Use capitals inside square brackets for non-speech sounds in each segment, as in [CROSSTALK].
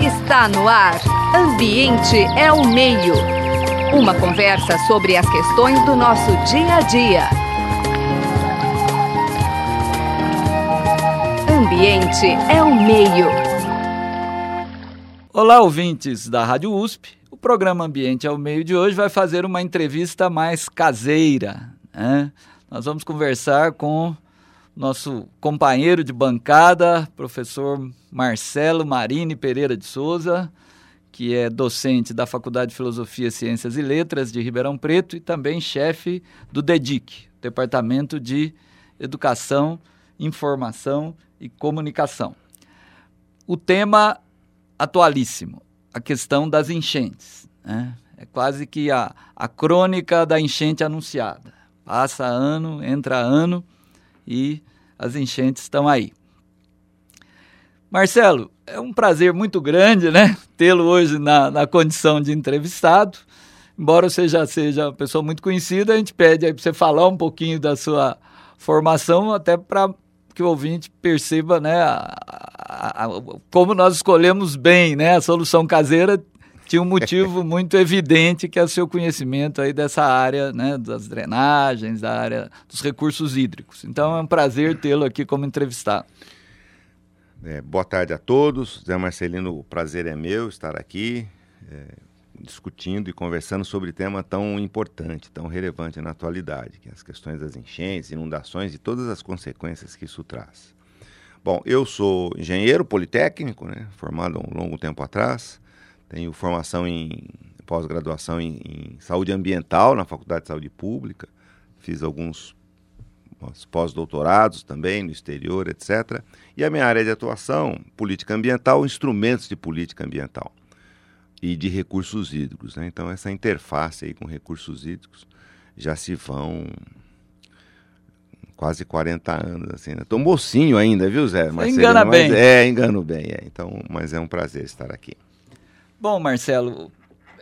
Está no ar. Ambiente é o meio. Uma conversa sobre as questões do nosso dia a dia. Ambiente é o meio. Olá, ouvintes da Rádio USP. O programa Ambiente é o meio de hoje vai fazer uma entrevista mais caseira. Né? Nós vamos conversar com nosso companheiro de bancada, professor Marcelo Marini Pereira de Souza, que é docente da Faculdade de Filosofia, Ciências e Letras de Ribeirão Preto e também chefe do DEDIC, Departamento de Educação, Informação e Comunicação. O tema atualíssimo, a questão das enchentes. Né? É quase que a, a crônica da enchente anunciada. Passa ano, entra ano e as enchentes estão aí. Marcelo, é um prazer muito grande, né, tê-lo hoje na, na condição de entrevistado. Embora você já seja uma pessoa muito conhecida, a gente pede aí para você falar um pouquinho da sua formação, até para que o ouvinte perceba, né, a, a, a, como nós escolhemos bem, né, a solução caseira tinha um motivo [LAUGHS] muito evidente que é o seu conhecimento aí dessa área, né, das drenagens, da área dos recursos hídricos. Então é um prazer tê-lo aqui como entrevistado. É, boa tarde a todos. Zé Marcelino, o prazer é meu estar aqui é, discutindo e conversando sobre tema tão importante, tão relevante na atualidade, que é as questões das enchentes, inundações e todas as consequências que isso traz. Bom, eu sou engenheiro politécnico, né, formado há um longo tempo atrás. Tenho formação em pós-graduação em, em, saúde ambiental na Faculdade de Saúde Pública. Fiz alguns pós-doutorados também no exterior, etc. E a minha área de atuação, política ambiental, instrumentos de política ambiental e de recursos hídricos. Né? Então, essa interface aí com recursos hídricos já se vão quase 40 anos, assim, né? Tô mocinho ainda, viu, Zé? Marcelino? Engana mas, bem. É, engano bem, é. Então, mas é um prazer estar aqui. Bom, Marcelo,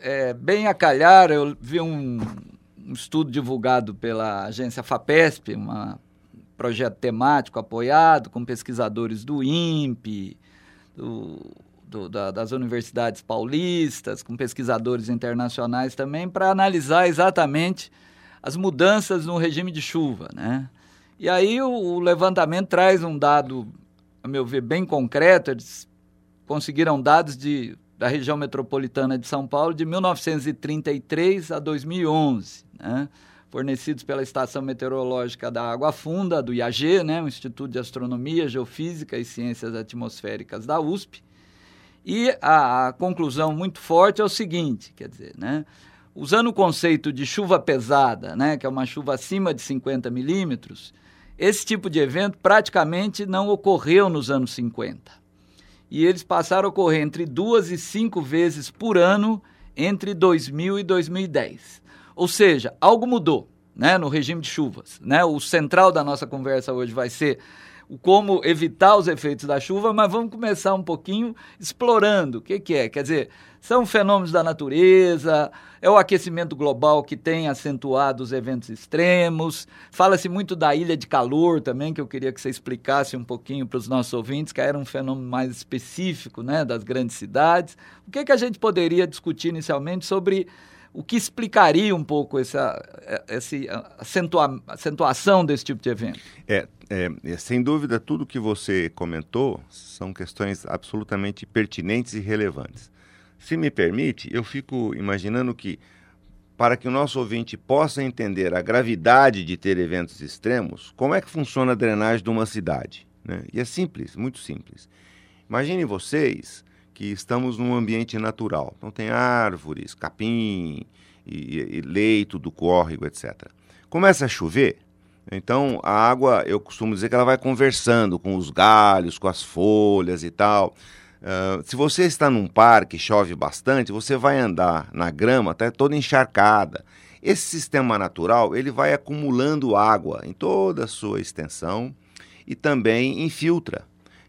é, bem a calhar, eu vi um, um, estudo divulgado pela agência FAPESP, um projeto temático apoiado com pesquisadores do INPE, do, do, da, das universidades paulistas, com pesquisadores internacionais também, para analisar exatamente as mudanças no regime de chuva, né? E aí o, o levantamento traz um dado, a meu ver, bem concreto, eles conseguiram dados de da região metropolitana de São Paulo de 1933 a 2011, né? fornecidos pela Estação Meteorológica da Água Funda, do IAG, né? o Instituto de Astronomia, Geofísica e Ciências Atmosféricas da USP. E a, a conclusão muito forte é o seguinte, quer dizer, né? usando o conceito de chuva pesada, né? que é uma chuva acima de 50 milímetros, esse tipo de evento praticamente não ocorreu nos anos 50 e eles passaram a ocorrer entre duas e cinco vezes por ano entre 2000 e 2010. Ou seja, algo mudou né, no regime de chuvas. Né? O central da nossa conversa hoje vai ser como evitar os efeitos da chuva, mas vamos começar um pouquinho explorando o que, que é. Quer dizer, são fenômenos da natureza, é o aquecimento global que tem acentuado os eventos extremos. Fala-se muito da ilha de calor também, que eu queria que você explicasse um pouquinho para os nossos ouvintes, que era um fenômeno mais específico né, das grandes cidades. O que, que a gente poderia discutir inicialmente sobre o que explicaria um pouco essa, essa acentua, acentuação desse tipo de evento? É, é, é, sem dúvida, tudo que você comentou são questões absolutamente pertinentes e relevantes. Se me permite, eu fico imaginando que, para que o nosso ouvinte possa entender a gravidade de ter eventos extremos, como é que funciona a drenagem de uma cidade? Né? E é simples, muito simples. Imaginem vocês que estamos num ambiente natural. Então tem árvores, capim, e, e leito do córrego, etc. Começa a chover, então a água, eu costumo dizer que ela vai conversando com os galhos, com as folhas e tal. Uh, se você está num parque, chove bastante, você vai andar na grama, até tá toda encharcada. Esse sistema natural ele vai acumulando água em toda a sua extensão e também infiltra.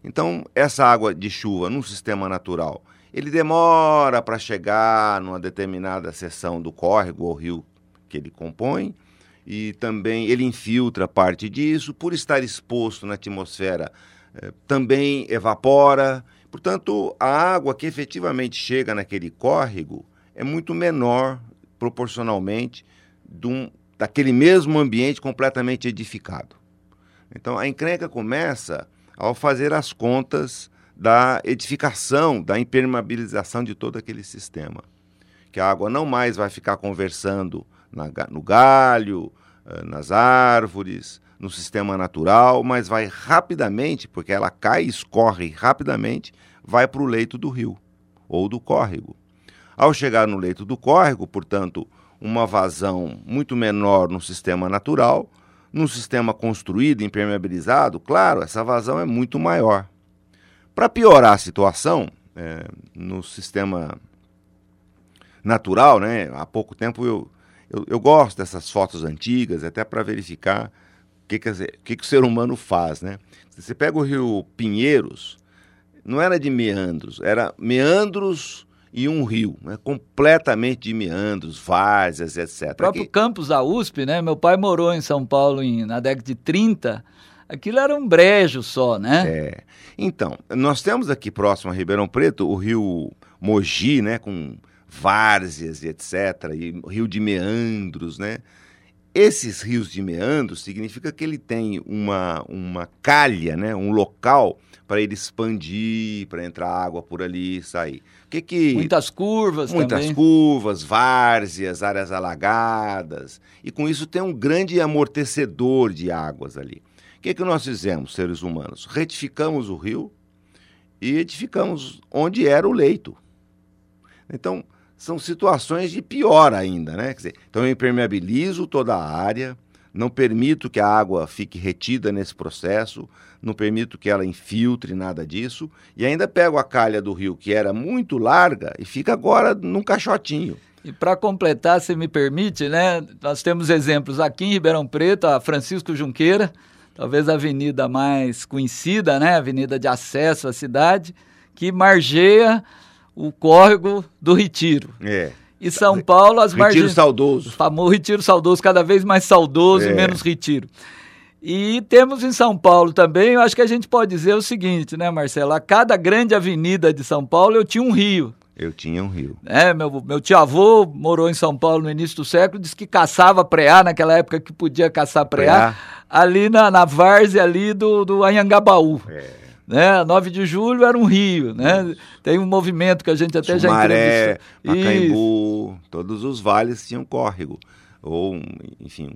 Então, essa água de chuva no sistema natural, ele demora para chegar numa determinada seção do córrego ou rio que ele compõe, e também ele infiltra parte disso, por estar exposto na atmosfera, eh, também evapora, Portanto, a água que efetivamente chega naquele córrego é muito menor proporcionalmente um, daquele mesmo ambiente completamente edificado. Então, a encrenca começa ao fazer as contas da edificação, da impermeabilização de todo aquele sistema. Que a água não mais vai ficar conversando na, no galho, eh, nas árvores, no sistema natural, mas vai rapidamente, porque ela cai e escorre rapidamente, vai para o leito do rio ou do córrego. Ao chegar no leito do córrego, portanto, uma vazão muito menor no sistema natural, no sistema construído, impermeabilizado, claro, essa vazão é muito maior. Para piorar a situação, é, no sistema natural, né, há pouco tempo eu, eu, eu gosto dessas fotos antigas, até para verificar que, que, que, que o ser humano faz, né? Você pega o rio Pinheiros, não era de meandros, era meandros e um rio, né? completamente de meandros, várzeas, etc. O próprio Aqui... campus da USP, né? Meu pai morou em São Paulo em, na década de 30. Aquilo era um brejo só, né? É. Então, nós temos aqui próximo a Ribeirão Preto o rio Mogi, né? Com várzeas e etc. E rio de meandros, né? Esses rios de meandros significa que ele tem uma, uma calha, né, um local para ele expandir, para entrar água por ali e sair. Que que... Muitas curvas Muitas também. curvas, várzeas, áreas alagadas. E com isso tem um grande amortecedor de águas ali. O que, que nós fizemos, seres humanos? Retificamos o rio e edificamos onde era o leito. Então, são situações de pior ainda, né? Quer dizer, então eu impermeabilizo toda a área, não permito que a água fique retida nesse processo, não permito que ela infiltre nada disso, e ainda pego a calha do rio que era muito larga e fica agora num caixotinho. E para completar, se me permite, né? Nós temos exemplos aqui em Ribeirão Preto, a Francisco Junqueira, talvez a avenida mais conhecida, né? Avenida de acesso à cidade, que margeia o córrego do Retiro. É. E São Paulo, as margens. Retiro saudoso. Famoso Retiro saudoso, cada vez mais saudoso é. e menos retiro. E temos em São Paulo também, eu acho que a gente pode dizer o seguinte, né, Marcelo? A cada grande avenida de São Paulo eu tinha um rio. Eu tinha um rio. É, meu, meu tio-avô morou em São Paulo no início do século, disse que caçava preá, naquela época que podia caçar preá, preá. ali na, na várzea ali do, do Anhangabaú. É né? 9 de julho era um rio, né? Tem um movimento que a gente até Sumaré, já entrevistou. Pacaembu, todos os vales tinham córrego. Ou, enfim,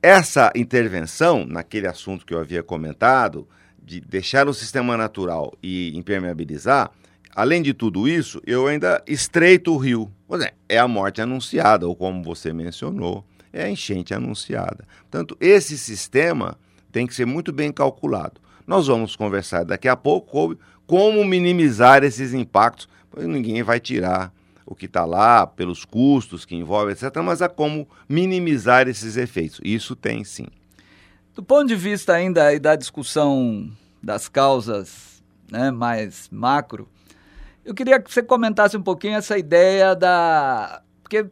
essa intervenção naquele assunto que eu havia comentado, de deixar o sistema natural e impermeabilizar, além de tudo isso, eu ainda estreito o rio. É a morte anunciada, ou como você mencionou, é a enchente anunciada. Portanto, esse sistema tem que ser muito bem calculado. Nós vamos conversar daqui a pouco como minimizar esses impactos, pois ninguém vai tirar o que está lá pelos custos que envolve, etc., mas é como minimizar esses efeitos. Isso tem sim. Do ponto de vista ainda da discussão das causas né, mais macro, eu queria que você comentasse um pouquinho essa ideia da. Porque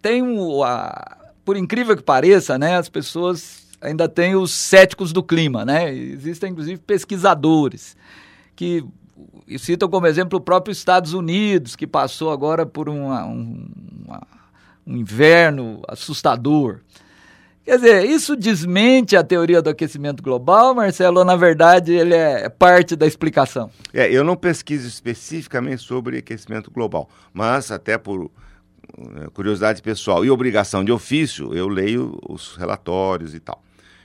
tem um. A... Por incrível que pareça, né, as pessoas ainda tem os céticos do clima, né? Existem inclusive pesquisadores que citam como exemplo o próprio Estados Unidos, que passou agora por uma, um, uma, um inverno assustador. Quer dizer, isso desmente a teoria do aquecimento global, Marcelo, ou na verdade ele é parte da explicação? É, eu não pesquiso especificamente sobre aquecimento global, mas até por eh, curiosidade pessoal e obrigação de ofício, eu leio os relatórios e tal.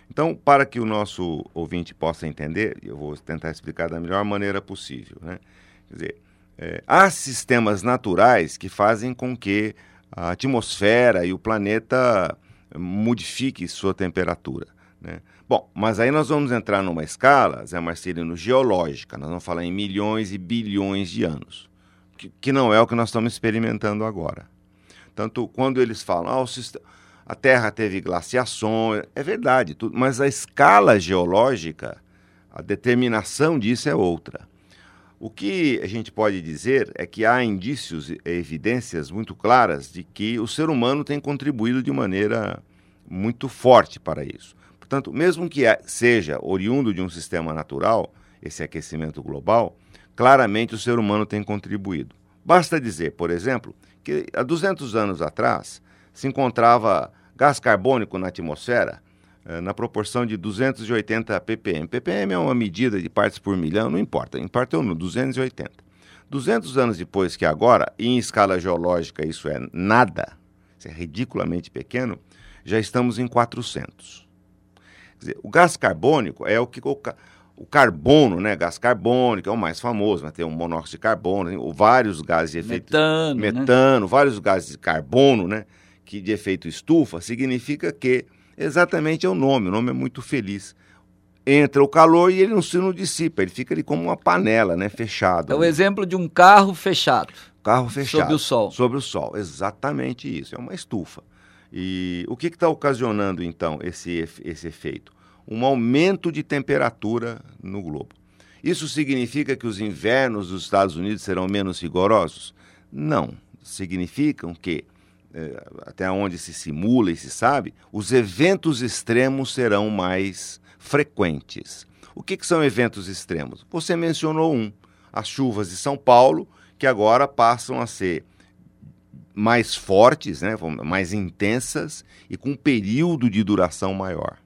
Então, para que o nosso ouvinte possa entender, eu vou tentar explicar da melhor maneira possível. Né? Quer dizer, é, há sistemas naturais que fazem com que a atmosfera e o planeta modifique sua temperatura. Né? Bom, mas aí nós vamos entrar numa escala, Zé Marcelino, geológica. Nós vamos falar em milhões e bilhões de anos, que, que não é o que nós estamos experimentando agora. Tanto quando eles falam, ah, o sistema a Terra teve glaciações, é verdade, tudo, mas a escala geológica, a determinação disso é outra. O que a gente pode dizer é que há indícios e evidências muito claras de que o ser humano tem contribuído de maneira muito forte para isso. Portanto, mesmo que seja oriundo de um sistema natural, esse aquecimento global, claramente o ser humano tem contribuído. Basta dizer, por exemplo, que há 200 anos atrás se encontrava gás carbônico na atmosfera eh, na proporção de 280 ppm. ppm é uma medida de partes por milhão, não importa, importa é o número, 280. 200 anos depois que agora, em escala geológica isso é nada, isso é ridiculamente pequeno, já estamos em 400. Quer dizer, o gás carbônico é o que o, o carbono, né, gás carbônico é o mais famoso, mas tem o monóxido de carbono, vários gases de efeito metano, metano né? vários gases de carbono, né, que de efeito estufa, significa que exatamente é o nome, o nome é muito feliz. Entra o calor e ele não se não dissipa, ele fica ali como uma panela, né, fechado. É o exemplo de um carro fechado. Carro fechado. Sobre o sol. Sobre o sol, exatamente isso, é uma estufa. E o que está ocasionando, então, esse, esse efeito? Um aumento de temperatura no globo. Isso significa que os invernos dos Estados Unidos serão menos rigorosos? Não. Significam que, até onde se simula e se sabe, os eventos extremos serão mais frequentes. O que, que são eventos extremos? Você mencionou um, as chuvas de São Paulo, que agora passam a ser mais fortes, né, mais intensas e com um período de duração maior.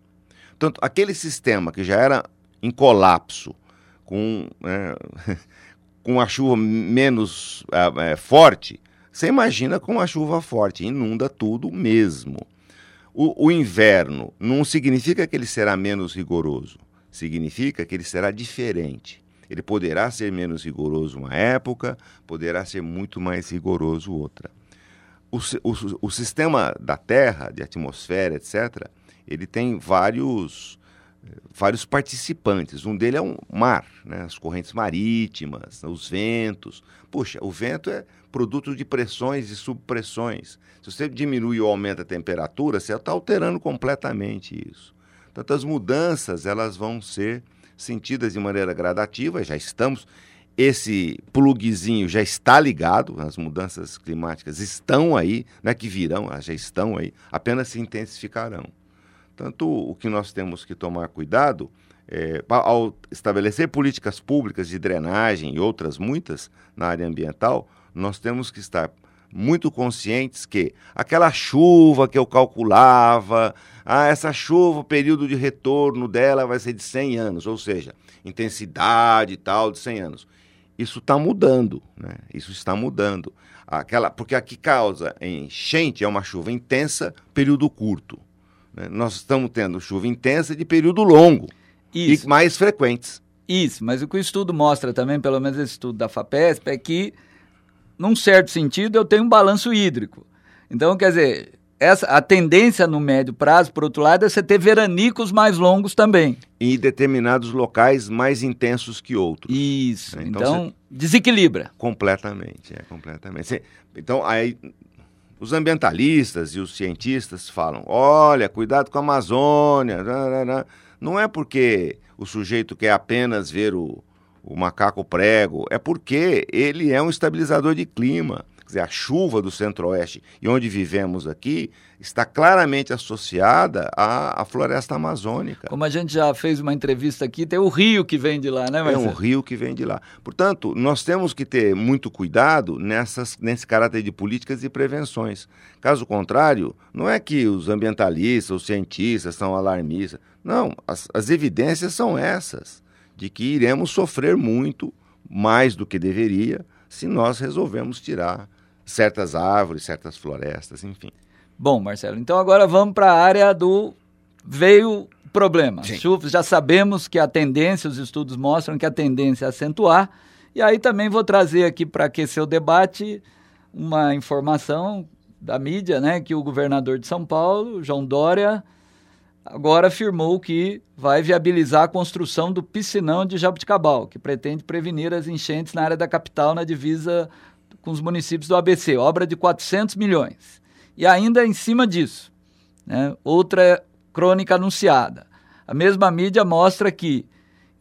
Portanto, aquele sistema que já era em colapso, com, né, [LAUGHS] com a chuva menos é, forte, você imagina com a chuva forte, inunda tudo mesmo. O, o inverno não significa que ele será menos rigoroso, significa que ele será diferente. Ele poderá ser menos rigoroso uma época, poderá ser muito mais rigoroso outra o, o, o sistema da Terra, de atmosfera, etc., ele tem vários, vários participantes. Um deles é o mar, né? as correntes marítimas, os ventos. Puxa, o vento é produto de pressões e subpressões. Se você diminui ou aumenta a temperatura, você está alterando completamente isso. Portanto, as mudanças elas vão ser sentidas de maneira gradativa, já estamos esse plugzinho já está ligado, as mudanças climáticas estão aí, não é que virão, elas já estão aí, apenas se intensificarão. Tanto o que nós temos que tomar cuidado é, ao estabelecer políticas públicas de drenagem e outras muitas na área ambiental, nós temos que estar muito conscientes que aquela chuva que eu calculava, ah, essa chuva, o período de retorno dela vai ser de 100 anos, ou seja, intensidade e tal de 100 anos isso está mudando, né? Isso está mudando. Aquela, porque aqui causa enchente é uma chuva intensa, período curto. Né? Nós estamos tendo chuva intensa de período longo Isso. e mais frequentes. Isso, mas o que o estudo mostra também, pelo menos esse estudo da FAPESP, é que, num certo sentido, eu tenho um balanço hídrico. Então, quer dizer, essa, a tendência no médio prazo, por outro lado, é você ter veranicos mais longos também. Em determinados locais mais intensos que outros. Isso. Então, então desequilibra. Completamente, é, completamente. Então, aí os ambientalistas e os cientistas falam: olha, cuidado com a Amazônia. Não é porque o sujeito quer apenas ver o, o macaco prego, é porque ele é um estabilizador de clima. Quer dizer, a chuva do centro-oeste e onde vivemos aqui está claramente associada à, à, floresta amazônica. Como a gente já fez uma entrevista aqui, tem o rio que vem de lá, né, Marcelo? É um rio que vem de lá. Portanto, nós temos que ter muito cuidado nessas, nesse caráter de políticas e prevenções. Caso contrário, não é que os ambientalistas, os cientistas são alarmistas. Não, as, as evidências são essas, de que iremos sofrer muito mais do que deveria se nós resolvemos tirar certas árvores, certas florestas, enfim. Bom, Marcelo, então agora vamos para a área do veio problema. Sim. Chuvas, já sabemos que a tendência, os estudos mostram que a tendência é acentuar, e aí também vou trazer aqui para aquecer o debate uma informação da mídia, né, que o governador de São Paulo, João Dória, agora afirmou que vai viabilizar a construção do piscinão de Jabuticabal, que pretende prevenir as enchentes na área da capital na divisa com os municípios do ABC, obra de 400 milhões. E ainda em cima disso, né, outra crônica anunciada. A mesma mídia mostra que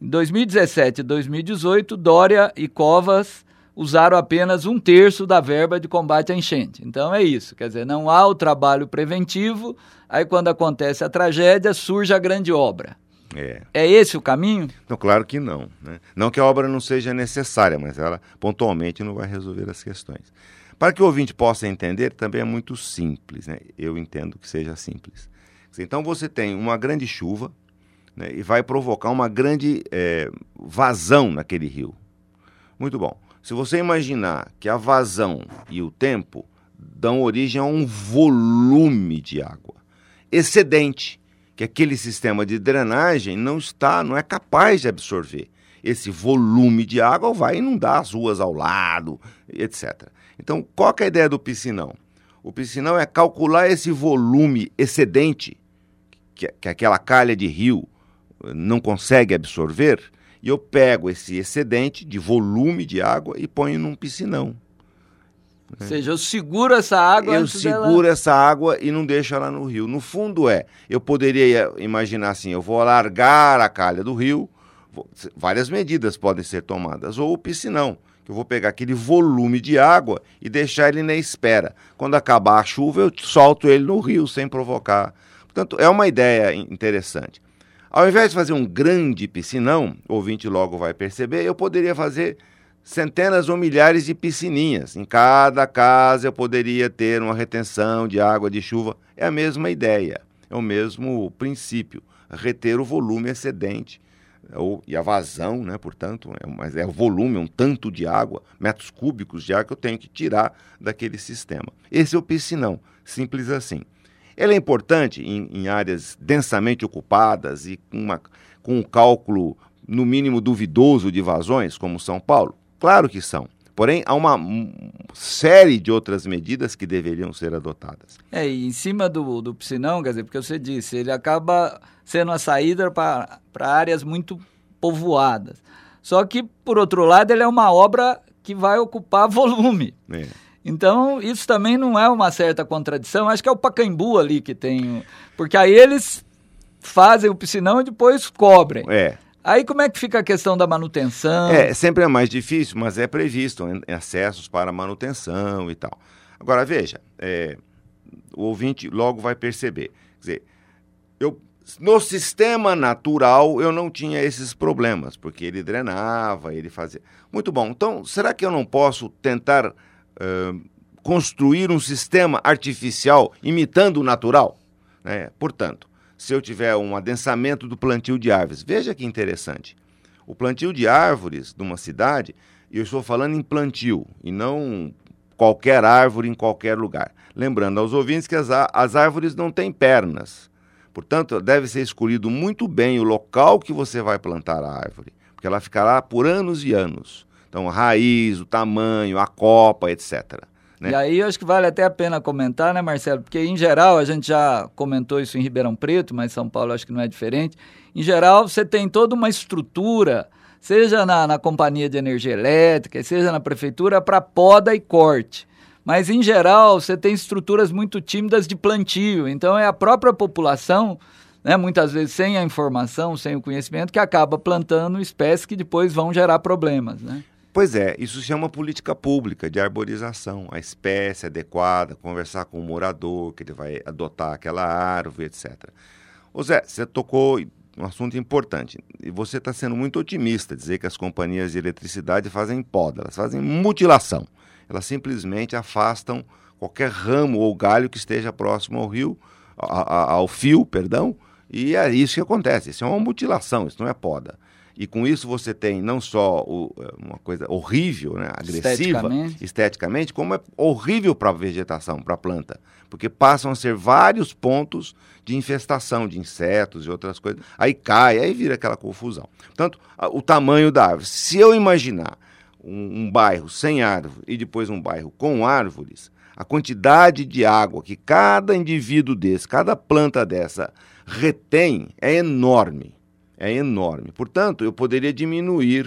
em 2017 e 2018, Dória e Covas usaram apenas um terço da verba de combate à enchente. Então é isso, quer dizer, não há o trabalho preventivo, aí quando acontece a tragédia, surge a grande obra. É. é esse o caminho? Não, claro que não. Né? Não que a obra não seja necessária, mas ela pontualmente não vai resolver as questões. Para que o ouvinte possa entender, também é muito simples. Né? Eu entendo que seja simples. Então você tem uma grande chuva né, e vai provocar uma grande é, vazão naquele rio. Muito bom. Se você imaginar que a vazão e o tempo dão origem a um volume de água excedente, que aquele sistema de drenagem não está, não é capaz de absorver. Esse volume de água vai inundar as ruas ao lado, etc. Então, qual é a ideia do piscinão? O piscinão é calcular esse volume excedente que, que aquela calha de rio não consegue absorver, e eu pego esse excedente de volume de água e ponho num piscinão. Ou seja, eu seguro essa água. Eu seguro dela... essa água e não deixo ela no rio. No fundo é, eu poderia imaginar assim, eu vou alargar a calha do rio, vou, várias medidas podem ser tomadas, ou o piscinão, que eu vou pegar aquele volume de água e deixar ele na espera. Quando acabar a chuva, eu solto ele no rio sem provocar. Portanto, é uma ideia interessante. Ao invés de fazer um grande piscinão, o ouvinte logo vai perceber, eu poderia fazer centenas ou milhares de piscininhas. Em cada casa eu poderia ter uma retenção de água de chuva. É a mesma ideia, é o mesmo princípio, reter o volume excedente. Ou, e a vazão, né, portanto, é, mas é o volume, é um tanto de água, metros cúbicos de água que eu tenho que tirar daquele sistema. Esse é o piscinão, simples assim. Ela é importante em, em áreas densamente ocupadas e com, uma, com um cálculo, no mínimo, duvidoso de vazões, como São Paulo? Claro que são. Porém, há uma série de outras medidas que deveriam ser adotadas. É, e em cima do, do piscinão, quer dizer, porque você disse, ele acaba sendo a saída para áreas muito povoadas. Só que, por outro lado, ele é uma obra que vai ocupar [LAUGHS] volume. É. Então, isso também não é uma certa contradição. Acho que é o Pacaembu ali que tem. Porque aí eles fazem o piscinão e depois cobrem. É. Aí como é que fica a questão da manutenção? É, sempre é mais difícil, mas é previsto acessos para manutenção e tal. Agora, veja, é, o ouvinte logo vai perceber. Quer dizer, eu, no sistema natural eu não tinha esses problemas, porque ele drenava, ele fazia. Muito bom. Então, será que eu não posso tentar construir um sistema artificial imitando o natural. Né? Portanto, se eu tiver um adensamento do plantio de árvores, veja que interessante. O plantio de árvores de uma cidade, eu estou falando em plantio e não qualquer árvore em qualquer lugar. Lembrando aos ouvintes que as, as árvores não têm pernas. Portanto, deve ser escolhido muito bem o local que você vai plantar a árvore, porque ela ficará por anos e anos. Então, a raiz, o tamanho, a copa, etc. Né? E aí eu acho que vale até a pena comentar, né, Marcelo? Porque em geral, a gente já comentou isso em Ribeirão Preto, mas São Paulo acho que não é diferente. Em geral, você tem toda uma estrutura, seja na, na companhia de energia elétrica, seja na prefeitura, para poda e corte. Mas em geral, você tem estruturas muito tímidas de plantio. Então é a própria população né, muitas vezes sem a informação, sem o conhecimento, que acaba plantando espécies que depois vão gerar problemas. Né? Pois é, isso se chama política pública de arborização, a espécie adequada, conversar com o morador, que ele vai adotar aquela árvore, etc. Ô Zé, você tocou um assunto importante. E você está sendo muito otimista dizer que as companhias de eletricidade fazem poda, elas fazem mutilação. Elas simplesmente afastam qualquer ramo ou galho que esteja próximo ao rio, ao fio, perdão, e é isso que acontece. Isso é uma mutilação, isso não é poda. E com isso você tem não só o, é, uma coisa horrível, né, agressiva, esteticamente, esteticamente como é horrível para a vegetação, para a planta. Porque passam a ser vários pontos de infestação de insetos e outras coisas. Aí cai, aí vira aquela confusão. Portanto, o tamanho da árvore. Se eu imaginar um, um bairro sem árvore e depois um bairro com árvores, a quantidade de água que cada indivíduo desse, cada planta dessa retém é enorme é enorme. Portanto, eu poderia diminuir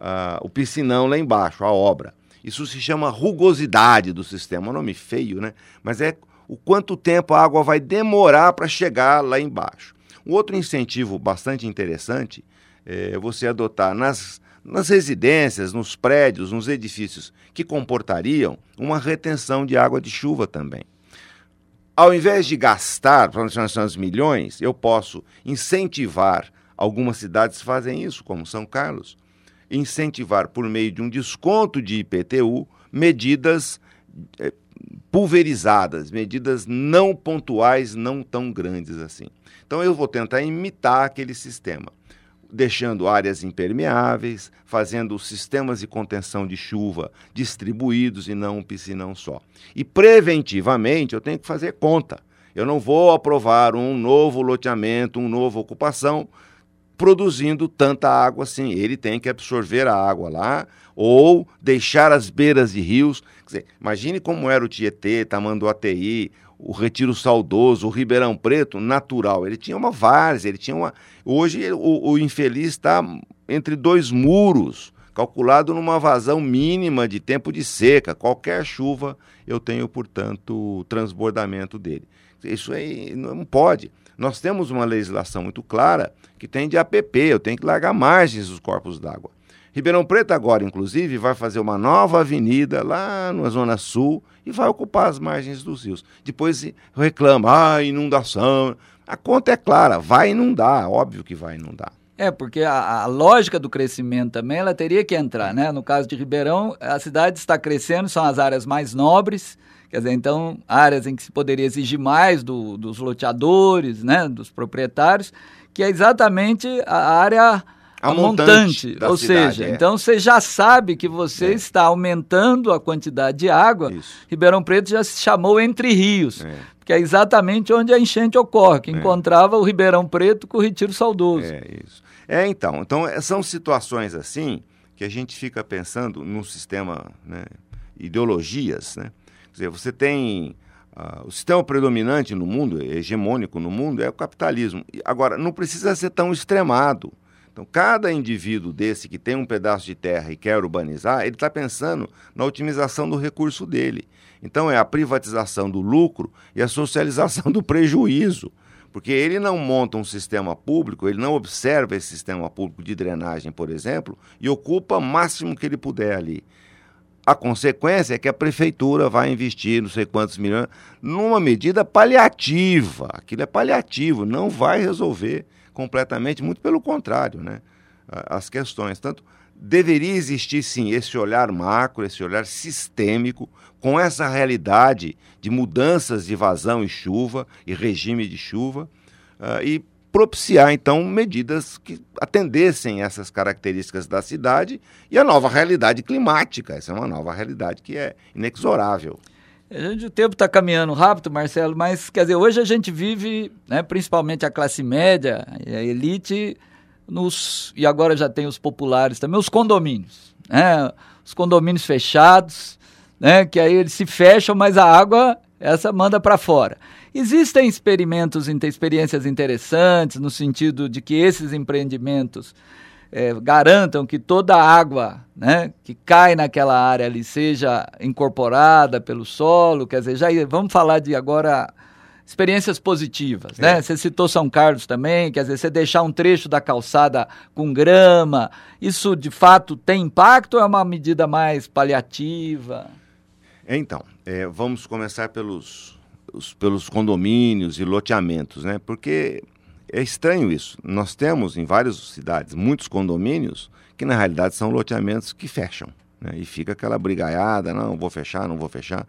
uh, o piscinão lá embaixo, a obra. Isso se chama rugosidade do sistema. É um nome feio, né? Mas é o quanto tempo a água vai demorar para chegar lá embaixo. Um outro incentivo bastante interessante é você adotar nas, nas residências, nos prédios, nos edifícios que comportariam uma retenção de água de chuva também. Ao invés de gastar, para milhões, eu posso incentivar algumas cidades fazem isso, como São Carlos, incentivar por meio de um desconto de IPTU medidas é, pulverizadas, medidas não pontuais, não tão grandes assim. Então eu vou tentar imitar aquele sistema, deixando áreas impermeáveis, fazendo sistemas de contenção de chuva distribuídos e não um piscinão só. E preventivamente eu tenho que fazer conta. Eu não vou aprovar um novo loteamento, uma nova ocupação produzindo tanta água assim. Ele tem que absorver a água lá ou deixar as beiras de rios. Dizer, imagine como era o Tietê, Tamanduateí, o Retiro Saudoso, o Ribeirão Preto, natural. Ele tinha uma várzea, ele tinha uma. Hoje o, o infeliz está entre dois muros, calculado numa vazão mínima de tempo de seca. Qualquer chuva eu tenho, portanto, transbordamento dele. Isso aí não pode. Nós temos uma legislação muito clara que tem de APP, eu tenho que largar margens dos corpos d'água. Ribeirão Preto agora, inclusive, vai fazer uma nova avenida lá na Zona Sul e vai ocupar as margens dos rios. Depois reclama, ah, inundação. A conta é clara, vai inundar, óbvio que vai inundar. É, porque a, a, lógica do crescimento também, ela teria que entrar, né? No caso de Ribeirão, a cidade está crescendo, são as áreas mais nobres, quer dizer, então, áreas em que se poderia exigir mais do, dos loteadores, né, dos proprietários, que é exatamente a área a, montante, ou cidade, seja, é. então você já sabe que você é. está aumentando a quantidade de água. Isso. Ribeirão Preto já se chamou Entre Rios, é. que é exatamente onde a enchente ocorre, que é. encontrava o Ribeirão Preto com o Retiro Saudoso. É isso. É então, então é, são situações assim que a gente fica pensando num sistema, né, ideologias, né? Dizer, você tem Uh, o sistema predominante no mundo, hegemônico no mundo, é o capitalismo. Agora, não precisa ser tão extremado. Então, cada indivíduo desse que tem um pedaço de terra e quer urbanizar, ele está pensando na otimização do recurso dele. Então, é a privatização do lucro e a socialização [LAUGHS] do prejuízo. Porque ele não monta um sistema público, ele não observa esse sistema público de drenagem, por exemplo, e ocupa o máximo que ele puder ali. A consequência é que a prefeitura vai investir não sei quantos milhões numa medida paliativa. Aquilo é paliativo, não vai resolver completamente, muito pelo contrário, né? As questões. Tanto deveria existir sim esse olhar macro, esse olhar sistêmico, com essa realidade de mudanças de vazão e chuva e regime de chuva, uh, e propiciar então medidas que atendessem essas características da cidade e a nova realidade climática. Essa é uma nova realidade que é inexorável. A gente, o tempo está caminhando rápido, Marcelo, mas quer dizer, hoje a gente vive, né, principalmente a classe média a elite, nos, e agora já tem os populares também, os condomínios. Né, os condomínios fechados, né, que aí eles se fecham, mas a água, essa manda para fora. Existem experimentos, experiências interessantes, no sentido de que esses empreendimentos é, garantam que toda a água né, que cai naquela área ali seja incorporada pelo solo, quer dizer, já vamos falar de agora experiências positivas, né? É. Você citou São Carlos também, quer dizer, você deixar um trecho da calçada com grama, isso de fato tem impacto ou é uma medida mais paliativa? Então, é, vamos começar pelos, os, pelos condomínios e loteamentos, né? Porque é estranho isso. Nós temos em várias cidades muitos condomínios que na realidade são loteamentos que fecham. Né? E fica aquela brigaiada, não, vou fechar, não vou fechar.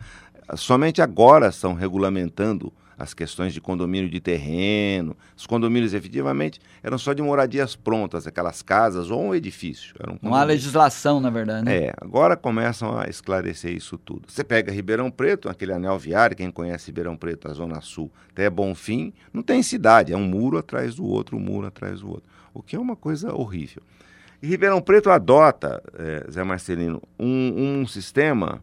Somente agora estão regulamentando as questões de condomínio de terreno. Os condomínios, efetivamente, eram só de moradias prontas, aquelas casas ou um edifício. Um Não há legislação, na verdade. Né? É, agora começam a esclarecer isso tudo. Você pega Ribeirão Preto, aquele anel viário, quem conhece Ribeirão Preto, a Zona Sul, até Bonfim, não tem cidade, é um muro atrás do outro, um muro atrás do outro. O que é uma coisa horrível. E Ribeirão Preto adota, é, Zé Marcelino, um, um sistema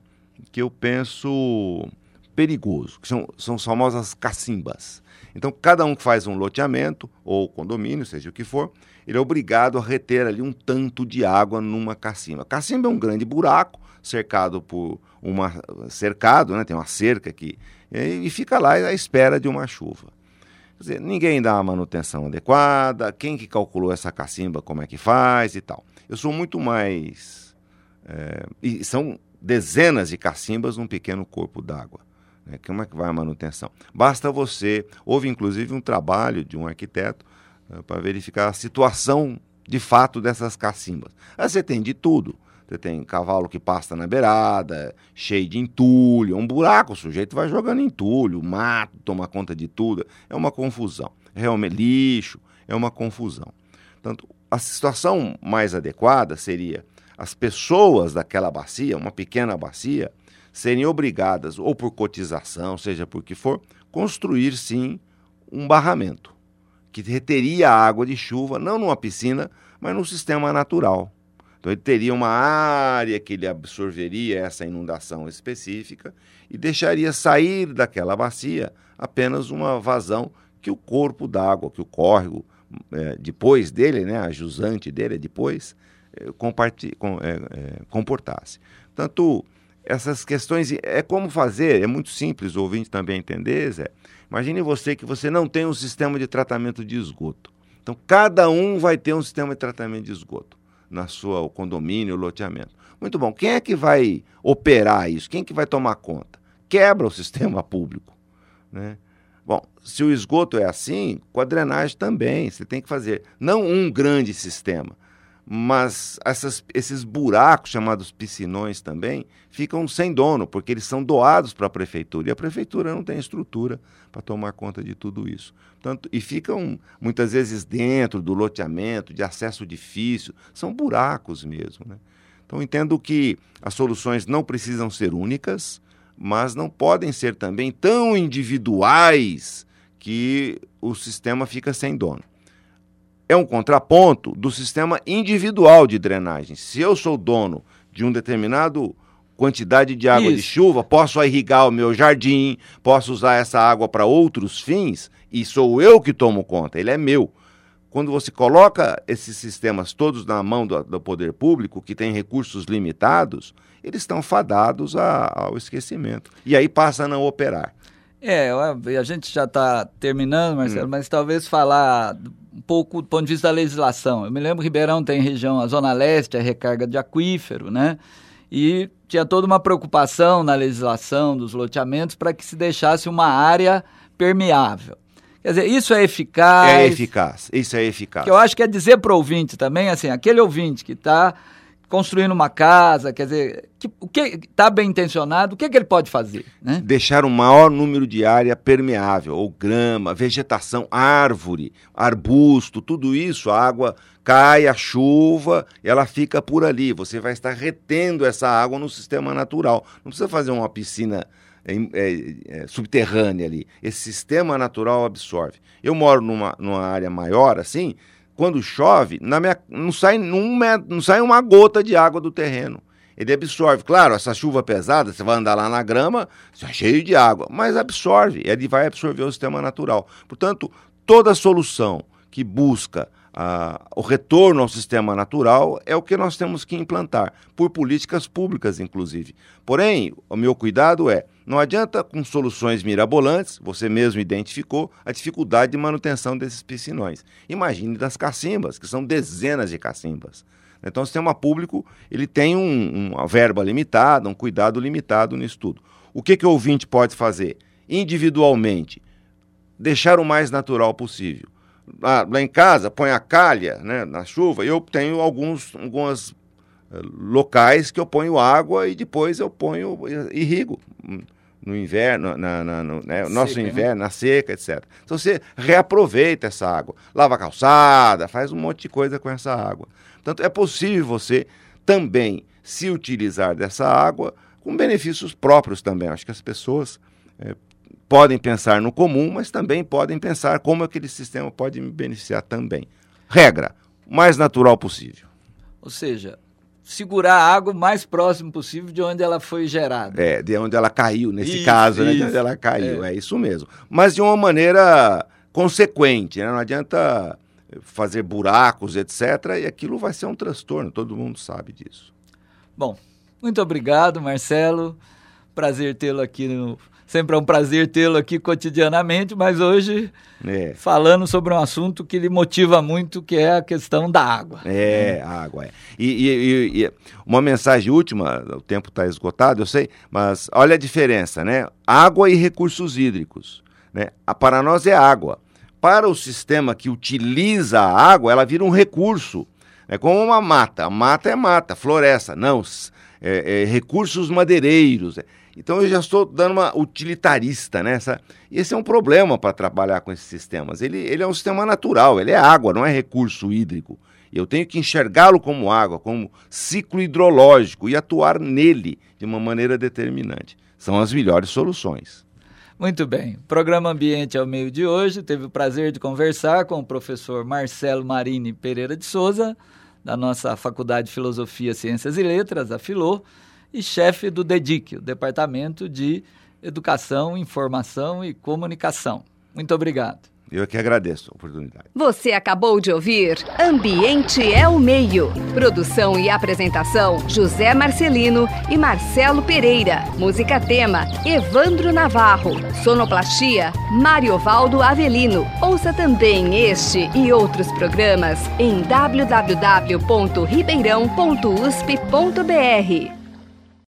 que eu penso perigoso, que são, são as famosas cacimbas. Então, cada um que faz um loteamento ou condomínio, seja o que for, ele é obrigado a reter ali um tanto de água numa cacimba. Cacimba é um grande buraco cercado por uma cercado, né? Tem uma cerca aqui e, fica lá à espera de uma chuva. Quer dizer, ninguém dá a manutenção adequada, quem que calculou essa cacimba, como é que faz e tal. Eu sou muito mais é, e são dezenas de cacimbas num pequeno corpo d'água. Né? Como é que vai a manutenção? Basta você. Houve inclusive um trabalho de um arquiteto né, para verificar a situação de fato dessas cacimbas. Aí você tem de tudo. Você tem cavalo que pasta na beirada, cheio de entulho, é um buraco, o sujeito vai jogando entulho, mato, toma conta de tudo. É uma confusão. Realmente, lixo, é uma confusão. Portanto, a situação mais adequada seria as pessoas daquela bacia, uma pequena bacia, serem obrigadas, ou por cotização, seja por que for, construir sim um barramento que reteria a água de chuva, não numa piscina, mas num sistema natural. Então ele teria uma área que ele absorveria essa inundação específica e deixaria sair daquela bacia apenas uma vazão que o corpo d'água, que o córrego é, depois dele, né, a jusante dele depois, é, com, é, é, comportasse. Tanto essas questões, é como fazer, é muito simples o ouvinte também entender, Zé. Imagine você que você não tem um sistema de tratamento de esgoto. Então, cada um vai ter um sistema de tratamento de esgoto na sua condomínio, loteamento. Muito bom. Quem é que vai operar isso? Quem é que vai tomar conta? Quebra o [LAUGHS] sistema público, né? Bom, se o esgoto é assim, com a drenagem também, você tem que fazer não um grande sistema, mas essas, esses buracos chamados piscinões também ficam sem dono, porque eles são doados para a prefeitura e a prefeitura não tem estrutura para tomar conta de tudo isso. Portanto, e ficam muitas vezes dentro do loteamento, de acesso difícil, são buracos mesmo. Né? Então, entendo que as soluções não precisam ser únicas, mas não podem ser também tão individuais que o sistema fica sem dono. É um contraponto do sistema individual de drenagem. Se eu sou dono de um determinado quantidade de água Isso. de chuva, posso irrigar o meu jardim, posso usar essa água para outros fins e sou eu que tomo conta, ele é meu. Quando você coloca esses sistemas todos na mão do, do poder público, que tem recursos limitados, eles estão fadados a, ao esquecimento. E aí passa a não operar. É, a gente já está terminando, Marcelo, hum. mas talvez falar pouco do ponto de vista da legislação. Eu me lembro que Ribeirão tem região, a Zona Leste, a recarga de aquífero, né? E tinha toda uma preocupação na legislação dos loteamentos para que se deixasse uma área permeável. Quer dizer, isso é eficaz. É eficaz, isso é eficaz. Que eu acho que é dizer para o ouvinte também, assim, aquele ouvinte que está construindo uma casa, quer dizer, que, o que está bem intencionado, o que, que ele pode fazer? Né? Deixar o maior número de área permeável, ou grama, vegetação, árvore, arbusto, tudo isso, a água cai, a chuva, ela fica por ali. Você vai estar retendo essa água no sistema natural. Não precisa fazer uma piscina é, é, é, subterrânea ali. Esse sistema natural absorve. Eu moro numa, numa área maior assim quando chove, na minha, não, sai um, não sai uma gota de água do terreno. Ele absorve. Claro, essa chuva pesada, você vai andar lá na grama, está cheio de água, mas absorve, ele vai absorver o sistema natural. Portanto, toda solução que busca o retorno ao sistema natural é o que nós temos que implantar, por políticas públicas, inclusive. Porém, o meu cuidado é: não adianta com soluções mirabolantes, você mesmo identificou a dificuldade de manutenção desses piscinões. Imagine das cacimbas, que são dezenas de cacimbas. Então, o sistema público ele tem um, uma verba limitada, um cuidado limitado nisso tudo. O que, que o ouvinte pode fazer? Individualmente, deixar o mais natural possível lá, lá em casa, põe a calha né, na chuva, eu tenho alguns algumas eh, locais que eu ponho água e depois eu ponho, irrigo no inverno, na, na no né, nosso né? inverno, né? na seca, etc. Então você reaproveita essa água, lava a calçada, faz um monte de coisa com essa água. Portanto, é possível você também se utilizar dessa água com benefícios próprios também. Acho que as pessoas é, podem pensar no comum, mas também podem pensar como aquele sistema pode me beneficiar também. Regra, o mais natural possível. Ou seja, segurar a água o mais próximo possível de onde ela foi gerada. É, de onde ela caiu, nesse isso, caso, né, de onde ela caiu, é. é. isso mesmo. Mas de uma maneira consequente, né? não adianta fazer buracos, etc., e aquilo vai ser um transtorno, todo mundo sabe disso. Bom, muito obrigado, Marcelo. Prazer tê-lo aqui no Sempre é um prazer tê-lo aqui cotidianamente, mas hoje é. falando sobre um assunto que lhe motiva muito, que é a questão da água. É, a água. É. E, e, e, uma mensagem última, o tempo está esgotado, eu sei, mas olha a diferença, né? Água e recursos hídricos. Né? A, para nós é água. para o sistema que utiliza a água, ela vira um recurso. É como uma mata. A mata é mata, floresta. Não, é, é, recursos madeireiros. Então eu já estou dando uma utilitarista nessa. E esse é um problema para trabalhar com esses sistemas. Ele, ele é um sistema natural, ele é água, não é recurso hídrico. Eu tenho que enxergá-lo como água, como ciclo hidrológico e atuar nele de uma maneira determinante. São as melhores soluções. Muito bem. Programa Ambiente ao meio de hoje teve o prazer de conversar com o professor Marcelo Marini Pereira de Souza, da nossa Faculdade de Filosofia, Ciências e Letras, a Filô, e chefe do DEDIC, o Departamento de Educação, Informação e Comunicação. Muito obrigado. Eu é que agradeço a oportunidade. Você acabou de ouvir Ambiente é o Meio. Produção e apresentação: José Marcelino e Marcelo Pereira. Música tema: Evandro Navarro. Sonoplastia: Mário Valdo Avelino. Ouça também este e outros programas em www.ribeirão.usp.br.